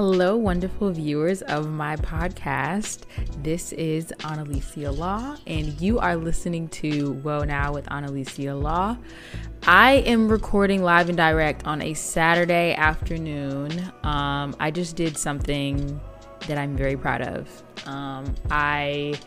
Hello, wonderful viewers of my podcast. This is Annalesia Law, and you are listening to Woah Now with Annalesia Law. I am recording live and direct on a Saturday afternoon. Um, I just did something that I'm very proud of. Um, I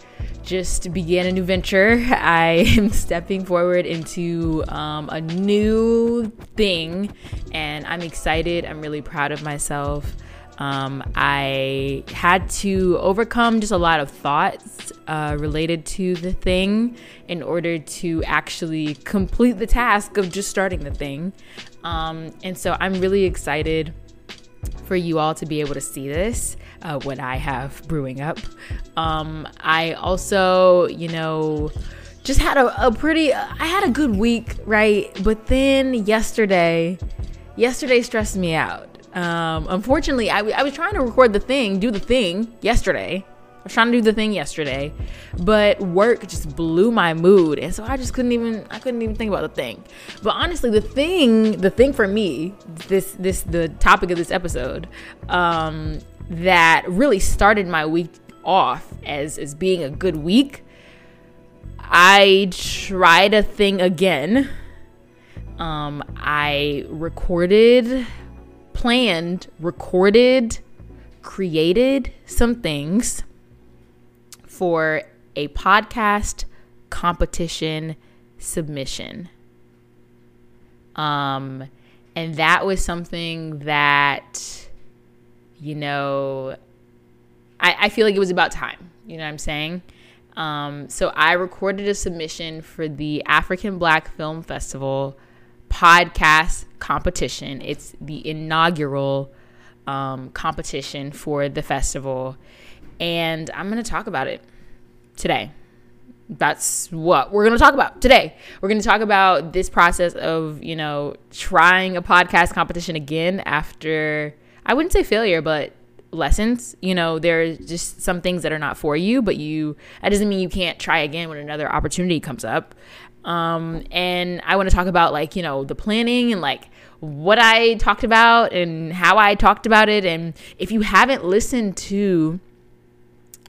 just began a new venture. I am stepping forward into um, a new thing, and I'm excited. I'm really proud of myself. Um, I had to overcome just a lot of thoughts uh, related to the thing in order to actually complete the task of just starting the thing. Um, and so I'm really excited for you all to be able to see this uh, what I have brewing up. Um, I also, you know, just had a, a pretty, I had a good week, right? But then yesterday, yesterday stressed me out. Um, unfortunately, I, I was trying to record the thing, do the thing yesterday. I was trying to do the thing yesterday, but work just blew my mood, and so I just couldn't even I couldn't even think about the thing. But honestly, the thing the thing for me, this this the topic of this episode, um, that really started my week off as as being a good week. I tried a thing again. Um, I recorded, planned, recorded, created some things for a podcast competition submission. Um, and that was something that, you know, I, I feel like it was about time. You know what I'm saying? Um, so I recorded a submission for the African Black Film Festival podcast competition. It's the inaugural um, competition for the festival. And I'm going to talk about it today. That's what we're going to talk about today. We're going to talk about this process of, you know, trying a podcast competition again after, I wouldn't say failure, but lessons. You know, there's just some things that are not for you, but you, that doesn't mean you can't try again when another opportunity comes up. Um, and I want to talk about, like, you know, the planning and like, what I talked about and how I talked about it. And if you haven't listened to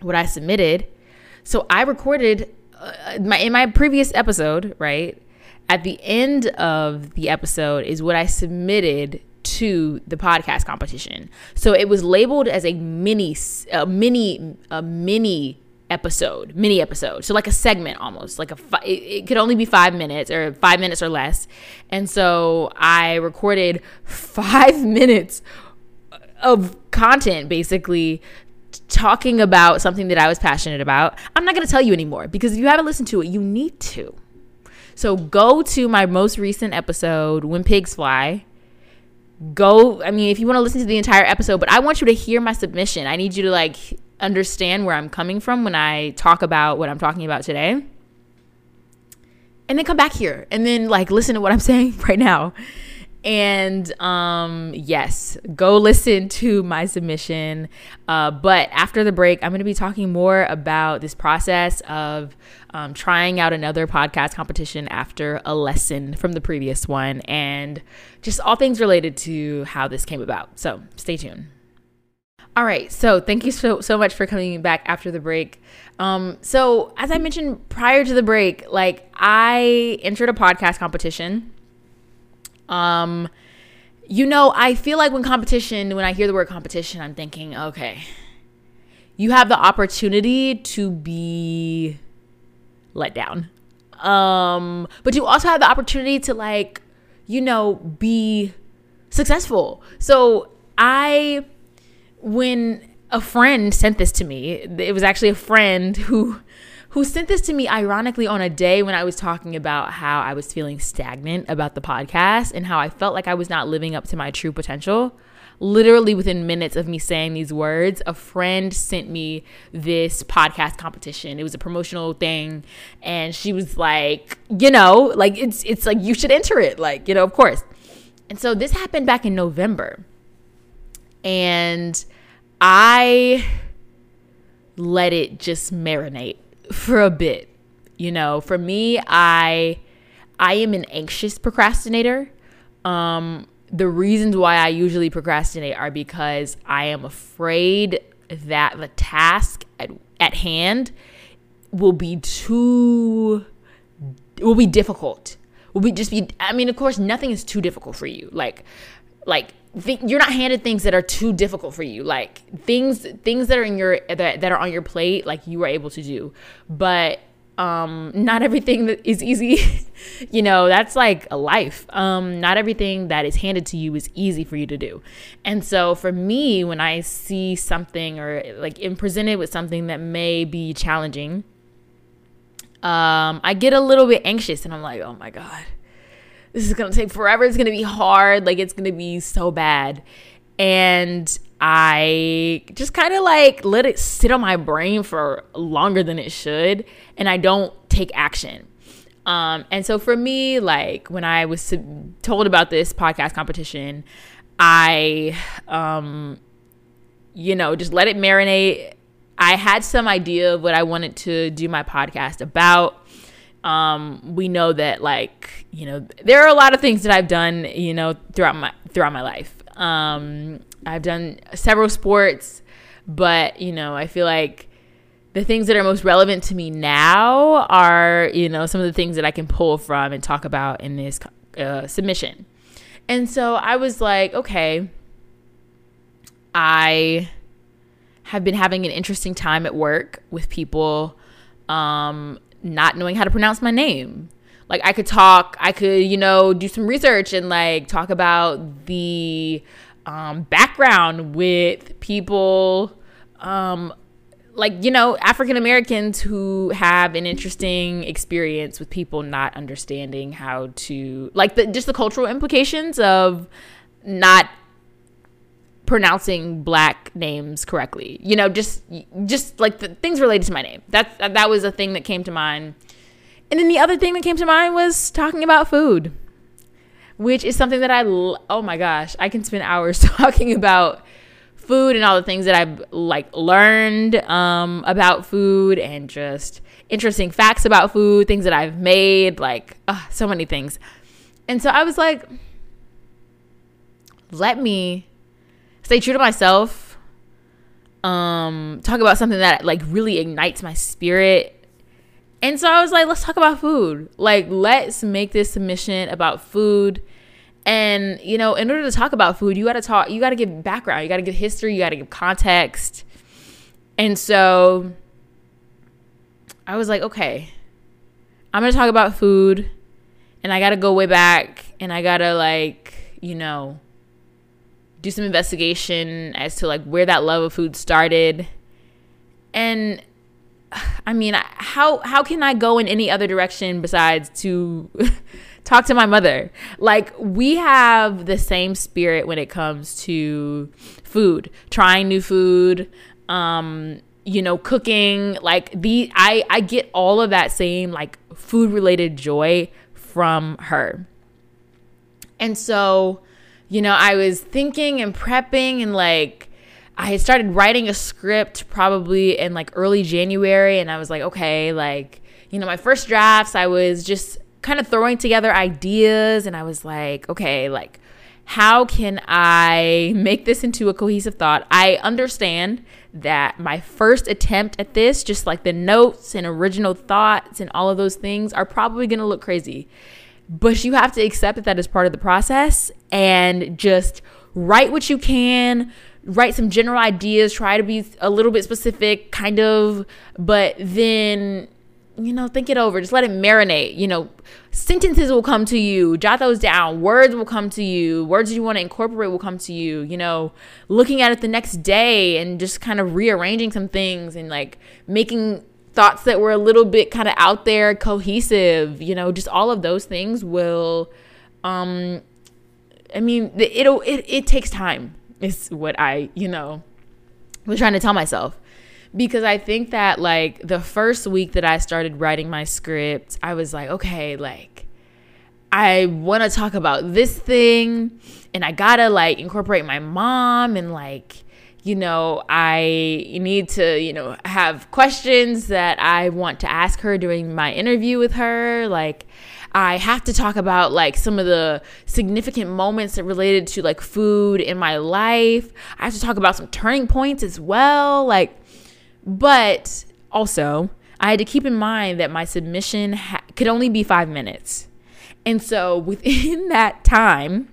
what I submitted, so I recorded uh, my in my previous episode, right? At the end of the episode is what I submitted to the podcast competition. So it was labeled as a mini a mini a mini episode, mini episode. So like a segment almost, like a fi- it, could only be 5 minutes or 5 minutes or less. And so I recorded 5 minutes of content basically talking about something that I was passionate about. I'm not going to tell you anymore because if you haven't listened to it, you need to. So go to my most recent episode, When Pigs Fly. Go, I mean, if you want to listen to the entire episode, but I want you to hear my submission. I need you to like understand where I'm coming from when I talk about what I'm talking about today. And then come back here and then like listen to what I'm saying right now. And um, yes, go listen to my submission. Uh, but after the break, I'm going to be talking more about this process of um, trying out another podcast competition after a lesson from the previous one and just all things related to how this came about. So stay tuned. All right, so thank you so so much for coming back after the break. Um, so as I mentioned prior to the break, like I entered a podcast competition um, you know, I feel like when competition, when I hear the word competition, I'm thinking, okay, you have the opportunity to be let down. Um, but you also have the opportunity to like, you know, be successful. So I, when a friend sent this to me, it was actually a friend who who sent this to me ironically on a day when I was talking about how I was feeling stagnant about the podcast and how I felt like I was not living up to my true potential. Literally within minutes of me saying these words, a friend sent me this podcast competition. It was a promotional thing and she was like, you know, like it's it's like you should enter it, like, you know, of course. And so this happened back in November. And I let it just marinate for a bit. You know, for me, I I am an anxious procrastinator. Um the reasons why I usually procrastinate are because I am afraid that the task at, at hand will be too will be difficult. Will be just be I mean of course nothing is too difficult for you. Like like th- you're not handed things that are too difficult for you. Like things things that are in your that, that are on your plate like you are able to do. But um not everything that is easy you know that's like a life um not everything that is handed to you is easy for you to do and so for me when i see something or like am presented with something that may be challenging um i get a little bit anxious and i'm like oh my god this is gonna take forever it's gonna be hard like it's gonna be so bad and I just kind of like let it sit on my brain for longer than it should, and I don't take action. Um, and so for me, like when I was told about this podcast competition, I, um, you know, just let it marinate. I had some idea of what I wanted to do my podcast about. Um, we know that like, you know, there are a lot of things that I've done, you know, throughout my throughout my life. Um, I've done several sports, but you know, I feel like the things that are most relevant to me now are, you know, some of the things that I can pull from and talk about in this uh, submission. And so I was like, okay, I have been having an interesting time at work with people um, not knowing how to pronounce my name. Like I could talk, I could, you know, do some research and like talk about the um, background with people um, like you know african americans who have an interesting experience with people not understanding how to like the just the cultural implications of not pronouncing black names correctly. You know just just like the things related to my name. That's that was a thing that came to mind. And then the other thing that came to mind was talking about food which is something that I, oh my gosh, I can spend hours talking about food and all the things that I've like learned um, about food and just interesting facts about food, things that I've made, like uh, so many things. And so I was like, let me stay true to myself. Um, talk about something that like really ignites my spirit and so I was like, let's talk about food. Like, let's make this submission about food. And, you know, in order to talk about food, you got to talk, you got to give background, you got to give history, you got to give context. And so I was like, okay, I'm going to talk about food. And I got to go way back and I got to, like, you know, do some investigation as to, like, where that love of food started. And, I mean, how how can I go in any other direction besides to talk to my mother? Like we have the same spirit when it comes to food, trying new food, um, you know, cooking. Like the I I get all of that same like food related joy from her. And so, you know, I was thinking and prepping and like I started writing a script probably in like early January, and I was like, okay, like, you know, my first drafts, I was just kind of throwing together ideas, and I was like, okay, like, how can I make this into a cohesive thought? I understand that my first attempt at this, just like the notes and original thoughts and all of those things, are probably gonna look crazy. But you have to accept that that is part of the process and just write what you can write some general ideas, try to be a little bit specific, kind of, but then, you know, think it over. Just let it marinate. You know, sentences will come to you, jot those down. Words will come to you. Words you want to incorporate will come to you. You know, looking at it the next day and just kind of rearranging some things and like making thoughts that were a little bit kind of out there cohesive you know just all of those things will um i mean it'll it, it takes time is what I, you know, was trying to tell myself. Because I think that like the first week that I started writing my script, I was like, okay, like I want to talk about this thing and I got to like incorporate my mom and like you know, I need to, you know, have questions that I want to ask her during my interview with her. Like, I have to talk about like some of the significant moments that related to like food in my life. I have to talk about some turning points as well. Like, but also, I had to keep in mind that my submission ha- could only be five minutes. And so within that time,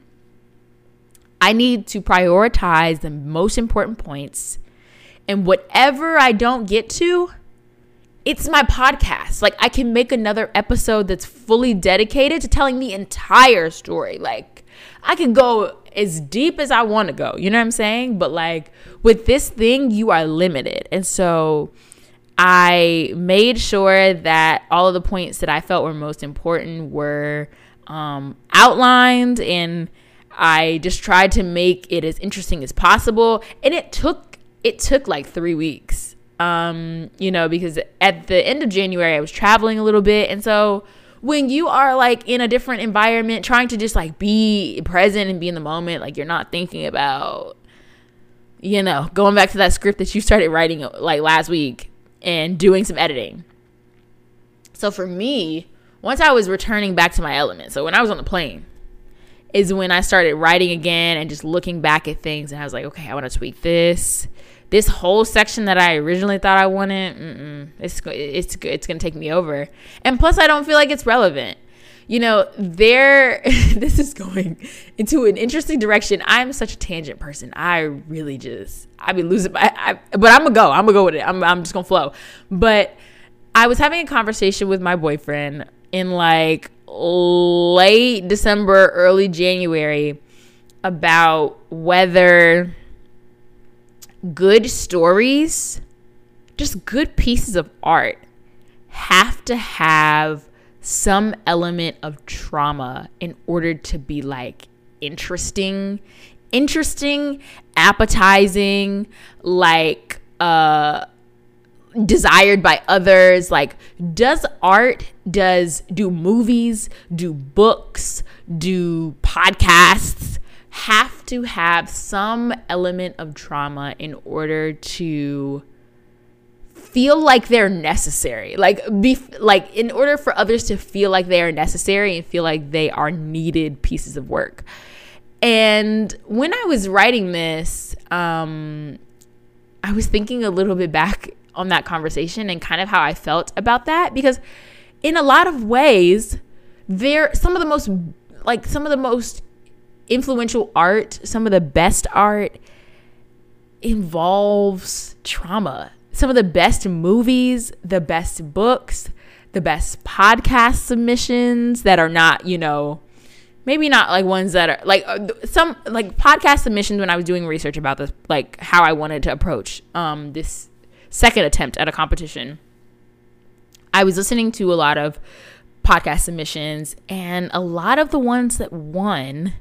I need to prioritize the most important points. And whatever I don't get to, it's my podcast. Like I can make another episode that's fully dedicated to telling the entire story. Like I can go as deep as I want to go. You know what I'm saying? But like with this thing, you are limited. And so I made sure that all of the points that I felt were most important were um, outlined and I just tried to make it as interesting as possible. And it took it took like three weeks um, you know, because at the end of January I was traveling a little bit, and so when you are like in a different environment, trying to just like be present and be in the moment, like you're not thinking about, you know, going back to that script that you started writing like last week and doing some editing. So for me, once I was returning back to my element, so when I was on the plane, is when I started writing again and just looking back at things, and I was like, okay, I want to tweak this this whole section that I originally thought I wanted, it's it's it's gonna take me over. And plus, I don't feel like it's relevant. You know, there. this is going into an interesting direction. I'm such a tangent person. I really just I be losing. I, I, but I'm gonna go. I'm gonna go with it. I'm I'm just gonna flow. But I was having a conversation with my boyfriend in like late December, early January about whether good stories, just good pieces of art, have to have some element of trauma in order to be like interesting, interesting, appetizing, like uh desired by others. Like does art does do movies do books do podcasts have to have some element of trauma in order to feel like they're necessary. Like be like in order for others to feel like they are necessary and feel like they are needed pieces of work. And when i was writing this um i was thinking a little bit back on that conversation and kind of how i felt about that because in a lot of ways they're some of the most like some of the most influential art, some of the best art involves trauma. Some of the best movies, the best books, the best podcast submissions that are not, you know, maybe not like ones that are like uh, some like podcast submissions when I was doing research about this, like how I wanted to approach um, this second attempt at a competition. I was listening to a lot of podcast submissions, and a lot of the ones that won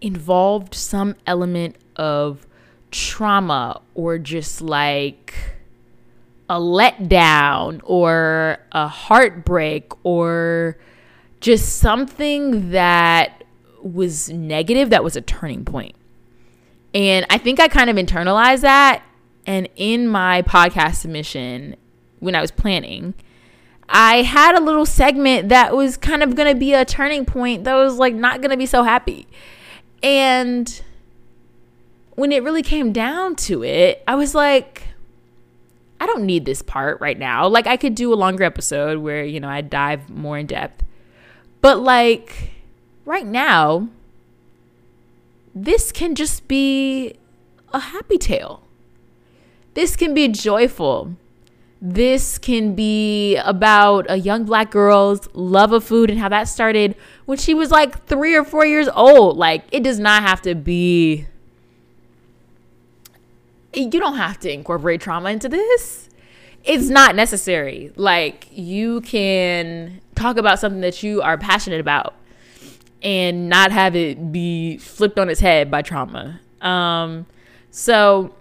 involved some element of trauma or just like a letdown or a heartbreak or just something that was negative that was a turning point. And I think I kind of internalized that. And in my podcast submission, when I was planning, I had a little segment that was kind of going to be a turning point that was like not going to be so happy. And when it really came down to it, I was like, I don't need this part right now. Like, I could do a longer episode where, you know, I dive more in depth. But, like, right now, this can just be a happy tale. This can be joyful. This can be about a young black girl's love of food and how that started when she was like three or four years old. Like, it does not have to be. You don't have to incorporate trauma into this. It's not necessary. Like, you can talk about something that you are passionate about and not have it be flipped on its head by trauma. Um, so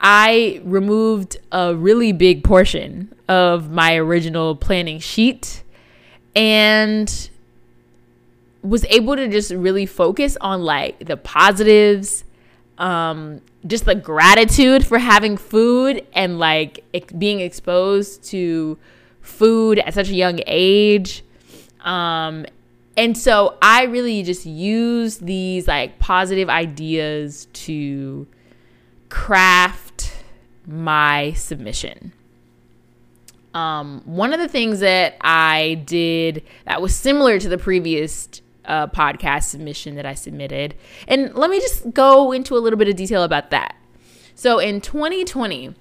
I removed a really big portion of my original planning sheet and was able to just really focus on like the positives um just the gratitude for having food and like being exposed to food at such a young age. Um, and so I really just use these like positive ideas to craft my submission. Um, one of the things that I did that was similar to the previous uh, podcast submission that I submitted, and let me just go into a little bit of detail about that. So in 2020,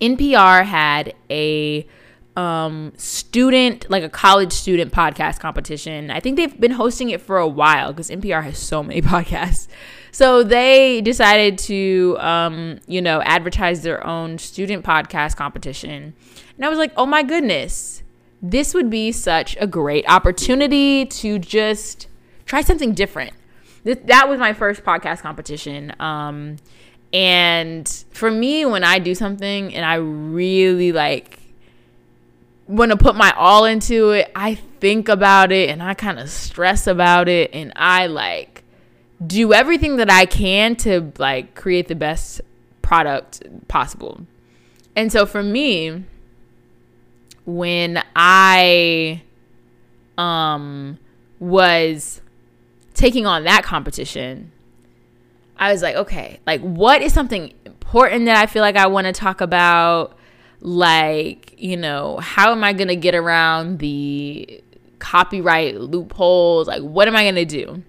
NPR had a um, student, like a college student podcast competition. I think they've been hosting it for a while because NPR has so many podcasts. So they decided to, um, you know, advertise their own student podcast competition. And I was like, oh my goodness, this would be such a great opportunity to just try something different. This, that was my first podcast competition. Um, and for me, when I do something and I really like want to put my all into it, I think about it and I kind of stress about it and I like do everything that I can to like create the best product possible. And so for me, when I um was taking on that competition, I was like, okay, like what is something important that I feel like I want to talk about? Like you know how am i going to get around the copyright loopholes? Like what am i going to do?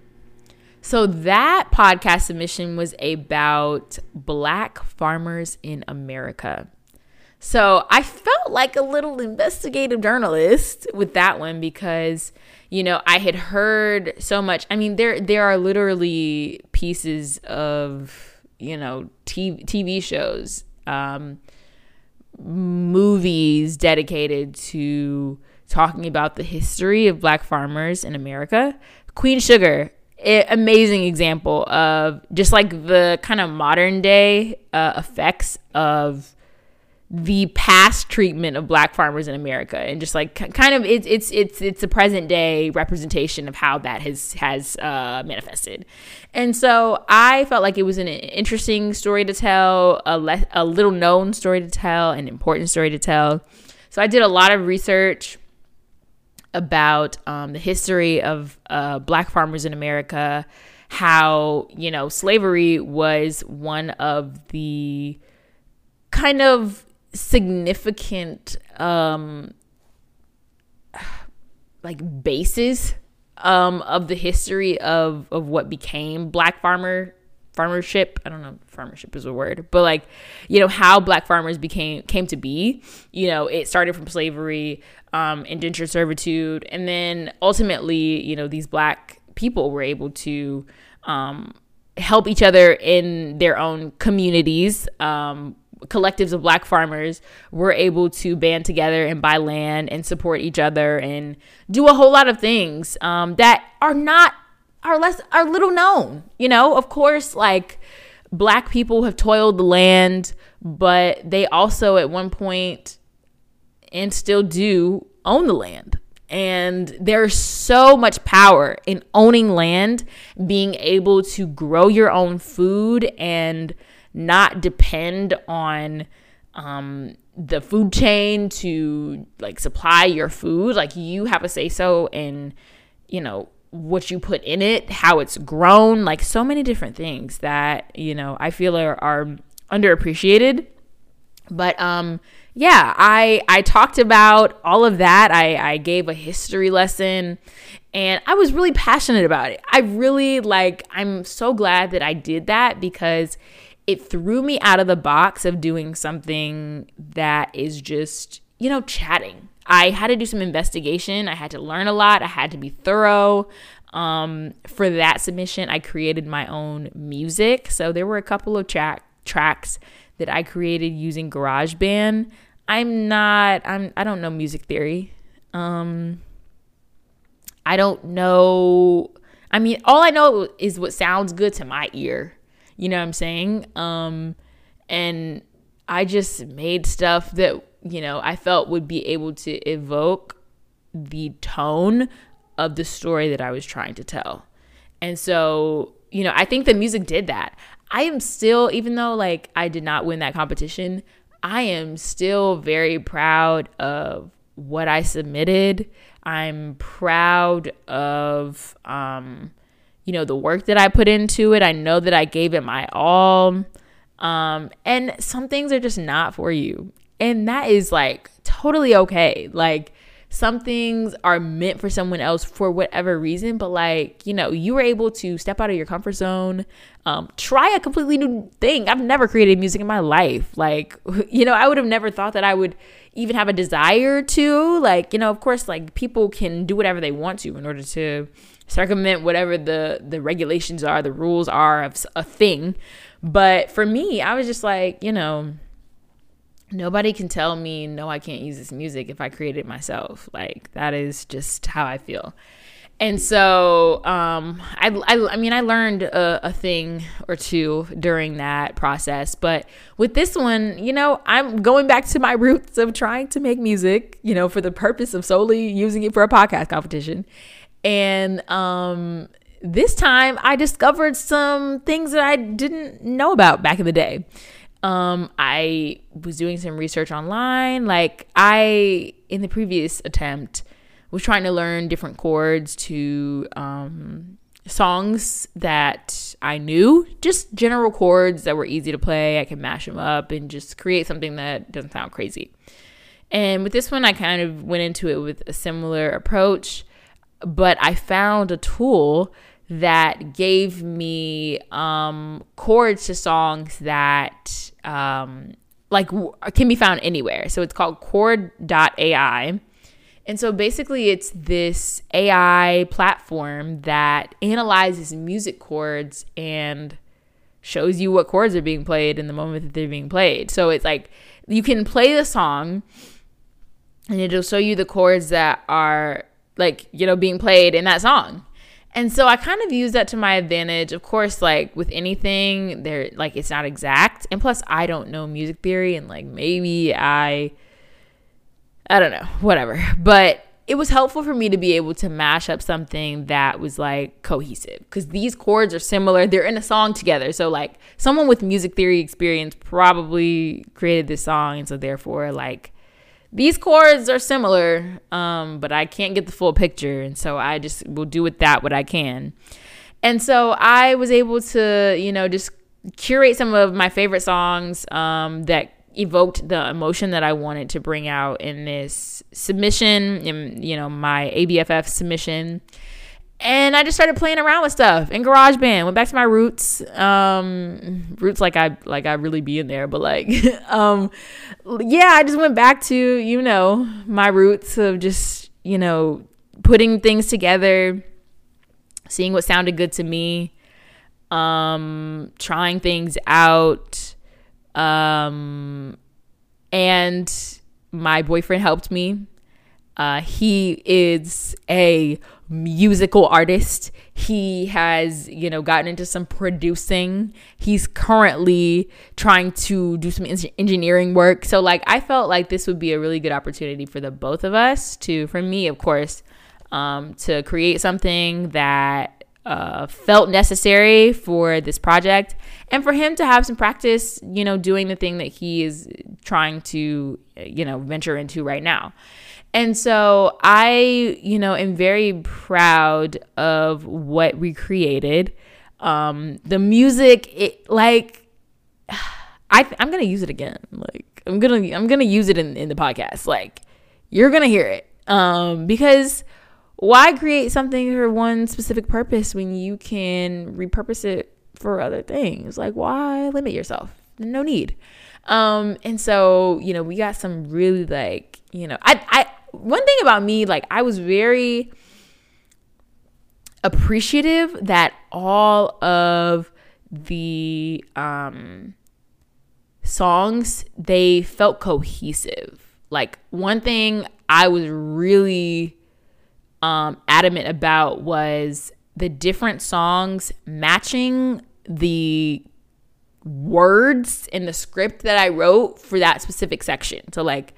So that podcast submission was about black farmers in america. So i felt like a little investigative journalist with that one because you know i had heard so much. I mean there there are literally pieces of you know tv, TV shows um, movies dedicated to talking about the history of black farmers in America. Queen Sugar, amazing example of just like the kind of modern day uh, effects of the past treatment of black farmers in America and just like kind of it's it's it's it's a present day representation of how that has has uh, manifested. And so I felt like it was an interesting story to tell, a, le- a little known story to tell, an important story to tell. So I did a lot of research about um, the history of uh, black farmers in America, how you know slavery was one of the kind of significant um like bases um of the history of of what became black farmer farmership. I don't know farmership is a word but like you know how black farmers became came to be. You know it started from slavery um indentured servitude and then ultimately you know these black people were able to um help each other in their own communities um collectives of black farmers were able to band together and buy land and support each other and do a whole lot of things um, that are not are less are little known you know? Of course like black people have toiled the land but they also at one point and still do own the land. And there's so much power in owning land being able to grow your own food and not depend on um, the food chain to like supply your food. Like you have a say so in, you know, what you put in it, how it's grown, like so many different things that, you know, I feel are, are underappreciated. But um yeah, I I talked about all of that. I I gave a history lesson and I was really passionate about it. I really like I'm so glad that I did that because it threw me out of the box of doing something that is just, you know, chatting. I had to do some investigation. I had to learn a lot. I had to be thorough. Um, for that submission, I created my own music. So there were a couple of track tracks that I created using GarageBand. I'm not. I'm. I don't know music theory. Um, I don't know. I mean, all I know is what sounds good to my ear. You know what I'm saying? Um, and I just made stuff that, you know, I felt would be able to evoke the tone of the story that I was trying to tell. And so, you know, I think the music did that. I am still, even though like I did not win that competition, I am still very proud of what I submitted. I'm proud of um, you know, the work that I put into it. I know that I gave it my all. Um, and some things are just not for you. And that is like totally okay. Like some things are meant for someone else for whatever reason, but like, you know, you were able to step out of your comfort zone, um, try a completely new thing. I've never created music in my life. Like, you know, I would have never thought that I would even have a desire to. Like, you know, of course, like people can do whatever they want to in order to circumvent whatever the the regulations are, the rules are of a thing. But for me, I was just like, you know, nobody can tell me no i can't use this music if i create it myself. Like that is just how i feel. And so um, I, I, I mean i learned a, a, thing or two during that process. But with this one you know i'm going back to my roots of trying to make music you know for the purpose of solely using it for a podcast competition and um, this time i discovered some things that i didn't know about back in the day um, I was doing some research online. Like I, in the previous attempt, was trying to learn different chords to um, songs that I knew, just general chords that were easy to play. I could mash them up and just create something that doesn't sound crazy. And with this one, I kind of went into it with a similar approach, but I found a tool that gave me um, chords to songs that um, like w- can be found anywhere. So it's called chord.ai. And so basically it's this AI platform that analyzes music chords and shows you what chords are being played in the moment that they're being played. So it's like you can play the song and it'll show you the chords that are like, you know, being played in that song. And so I kind of use that to my advantage. Of course, like with anything, there like it's not exact. And plus I don't know music theory and like maybe I I don't know, whatever. But it was helpful for me to be able to mash up something that was like cohesive because these chords are similar. They're in a song together. So, like, someone with music theory experience probably created this song. And so, therefore, like, these chords are similar, um, but I can't get the full picture. And so I just will do with that what I can. And so I was able to, you know, just curate some of my favorite songs um, that evoked the emotion that I wanted to bring out in this submission, in, you know, my ABFF submission and I just started playing around with stuff in GarageBand. Went back to my roots, um, roots like I like I really be in there, but like, um, yeah, I just went back to you know my roots of just you know putting things together, seeing what sounded good to me, um, trying things out, um, and my boyfriend helped me. Uh, he is a musical artist. He has, you know, gotten into some producing. He's currently trying to do some engineering work. So like I felt like this would be a really good opportunity for the both of us to for me, of course, um, to create something that uh, felt necessary for this project and for him to have some practice, you know, doing the thing that he is trying to, you know, venture into right now. And so I, you know, am very proud of what we created. Um, the music, it like, I I'm gonna use it again. Like I'm gonna I'm gonna use it in in the podcast. Like you're gonna hear it. Um, because why create something for one specific purpose when you can repurpose it for other things? Like why limit yourself? No need. Um, and so you know we got some really like you know I I one thing about me, like I was very appreciative that all of the um songs they felt cohesive. Like one thing I was really um adamant about was the different songs matching the words in the script that I wrote for that specific section. So like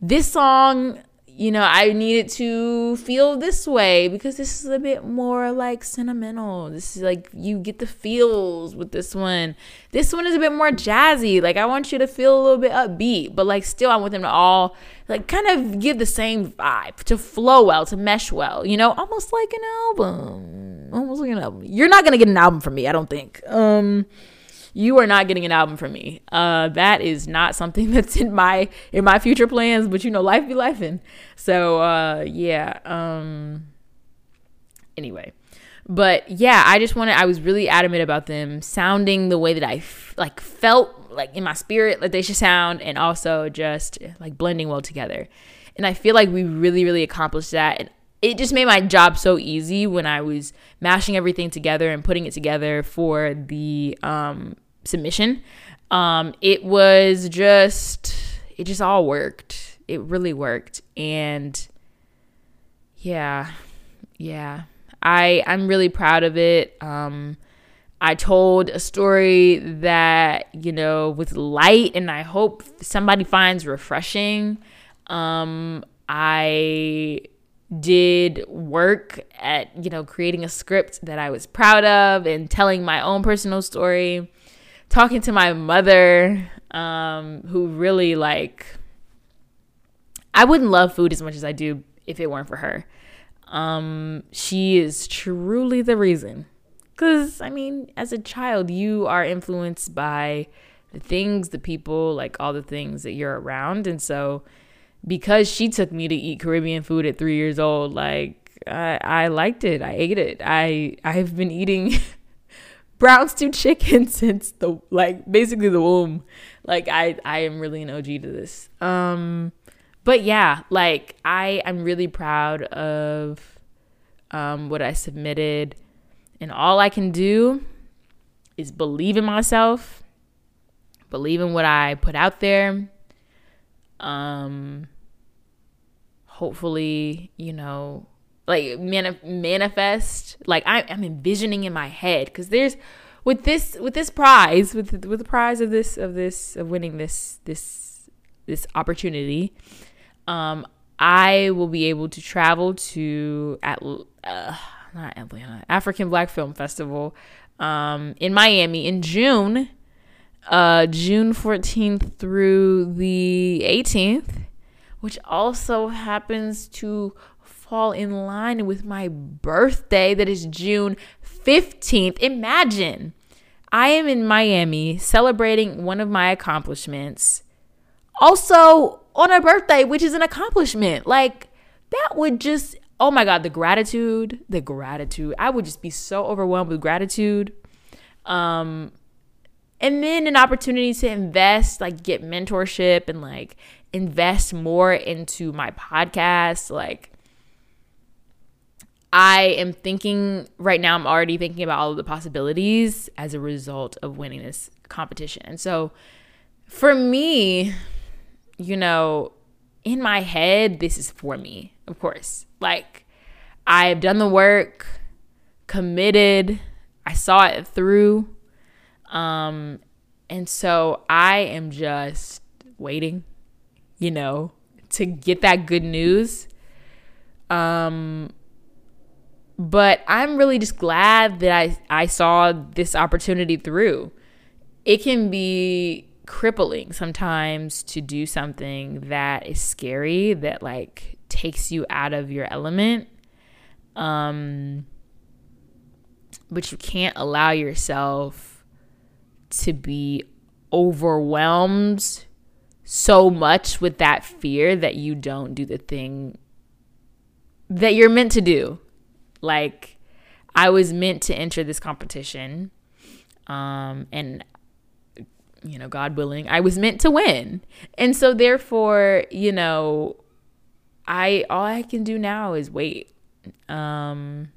this song you know, I needed to feel this way because this is a bit more like sentimental. This is like you get the feels with this one. This one is a bit more jazzy. Like I want you to feel a little bit upbeat, but like still I want them to all like kind of give the same vibe to flow well, to mesh well, you know, almost like an album. Almost like an album. You're not gonna get an album from me, I don't think. Um you are not getting an album from me. Uh, that is not something that's in my in my future plans. But you know, life be lifing. So uh, yeah. Um. Anyway, but yeah, I just wanted. I was really adamant about them sounding the way that I f- like felt like in my spirit like they should sound, and also just like blending well together. And I feel like we really, really accomplished that. And it just made my job so easy when I was mashing everything together and putting it together for the um, submission. Um, it was just, it just all worked. It really worked. And yeah, yeah, I, I'm really proud of it. Um, I told a story that, you know, with light and I hope somebody finds refreshing. Um, I did work at, you know, creating a script that I was proud of and telling my own personal story talking to my mother, um, who really like, I wouldn't love food as much as I do if it weren't for her. Um, she is truly the reason. Because, I mean, as a child, you are influenced by the things, the people, like all the things that you're around. And so, because she took me to eat Caribbean food at three years old, like, I, I liked it. I ate it. I I've been eating brown stew chicken since the like basically the womb. Like I I am really an OG to this. Um but yeah, like I I'm really proud of um what I submitted and all I can do is believe in myself, believe in what I put out there. Um hopefully, you know, like mani- manifest like I, i'm envisioning in my head because there's with this with this prize with with the prize of this of this of winning this this this opportunity um i will be able to travel to at uh, not atlanta african black film festival um in miami in june uh june 14th through the 18th which also happens to fall in line with my birthday that is June 15th. Imagine I am in Miami celebrating one of my accomplishments. Also on a birthday, which is an accomplishment. Like that would just oh my god, the gratitude, the gratitude. I would just be so overwhelmed with gratitude. Um and then an opportunity to invest, like get mentorship and like invest more into my podcast, like I am thinking right now, I'm already thinking about all of the possibilities as a result of winning this competition. And so for me, you know, in my head, this is for me, of course. Like, I've done the work, committed, I saw it through. Um, and so I am just waiting, you know, to get that good news. Um, but I'm really just glad that I, I saw this opportunity through. It can be crippling sometimes to do something that is scary, that like takes you out of your element. Um, but you can't allow yourself to be overwhelmed so much with that fear that you don't do the thing that you're meant to do like I was meant to enter this competition. Um, and you know, God willing, I was meant to win. And so therefore, you know, I all I can do now is wait. Um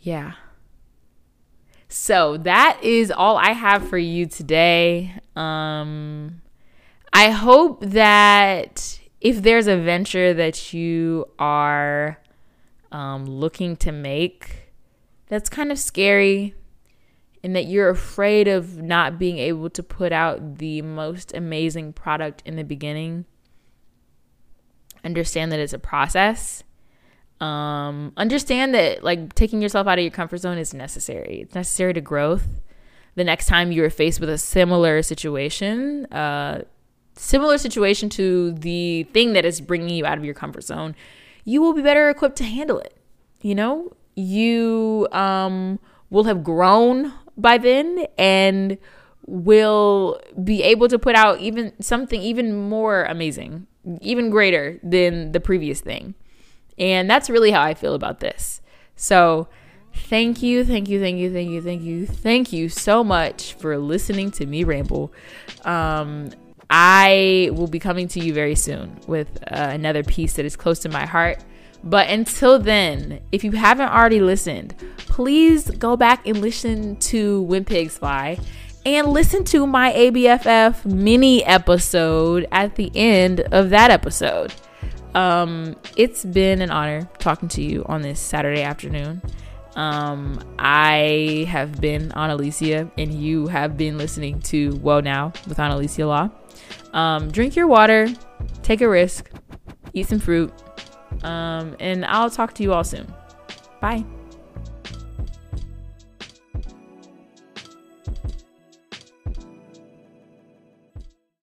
yeah. So that is all I have for you today. Um I hope that if there's a venture that you are um, looking to make that's kind of scary and that you're afraid of not being able to put out the most amazing product in the beginning. Understand that it's a process. Um, understand that like taking yourself out of your comfort zone is necessary. It's necessary to growth. The next time you're faced with a similar situation, uh, similar situation to the thing that is bringing you out of your comfort zone, you will be better equipped to handle it. You know, you um, will have grown by then and will be able to put out even something even more amazing, even greater than the previous thing. And that's really how I feel about this. So, thank you, thank you, thank you, thank you, thank you, thank you so much for listening to me ramble. Um, I will be coming to you very soon with uh, another piece that is close to my heart. But until then, if you haven't already listened, please go back and listen to When Pigs Fly and listen to my ABFF mini episode at the end of that episode. Um, it's been an honor talking to you on this Saturday afternoon. Um, I have been Annalesia, and you have been listening to Woah Now with Annalesia Law. Um, drink your water, take a risk, eat some fruit, um, and I'll talk to you all soon. Bye.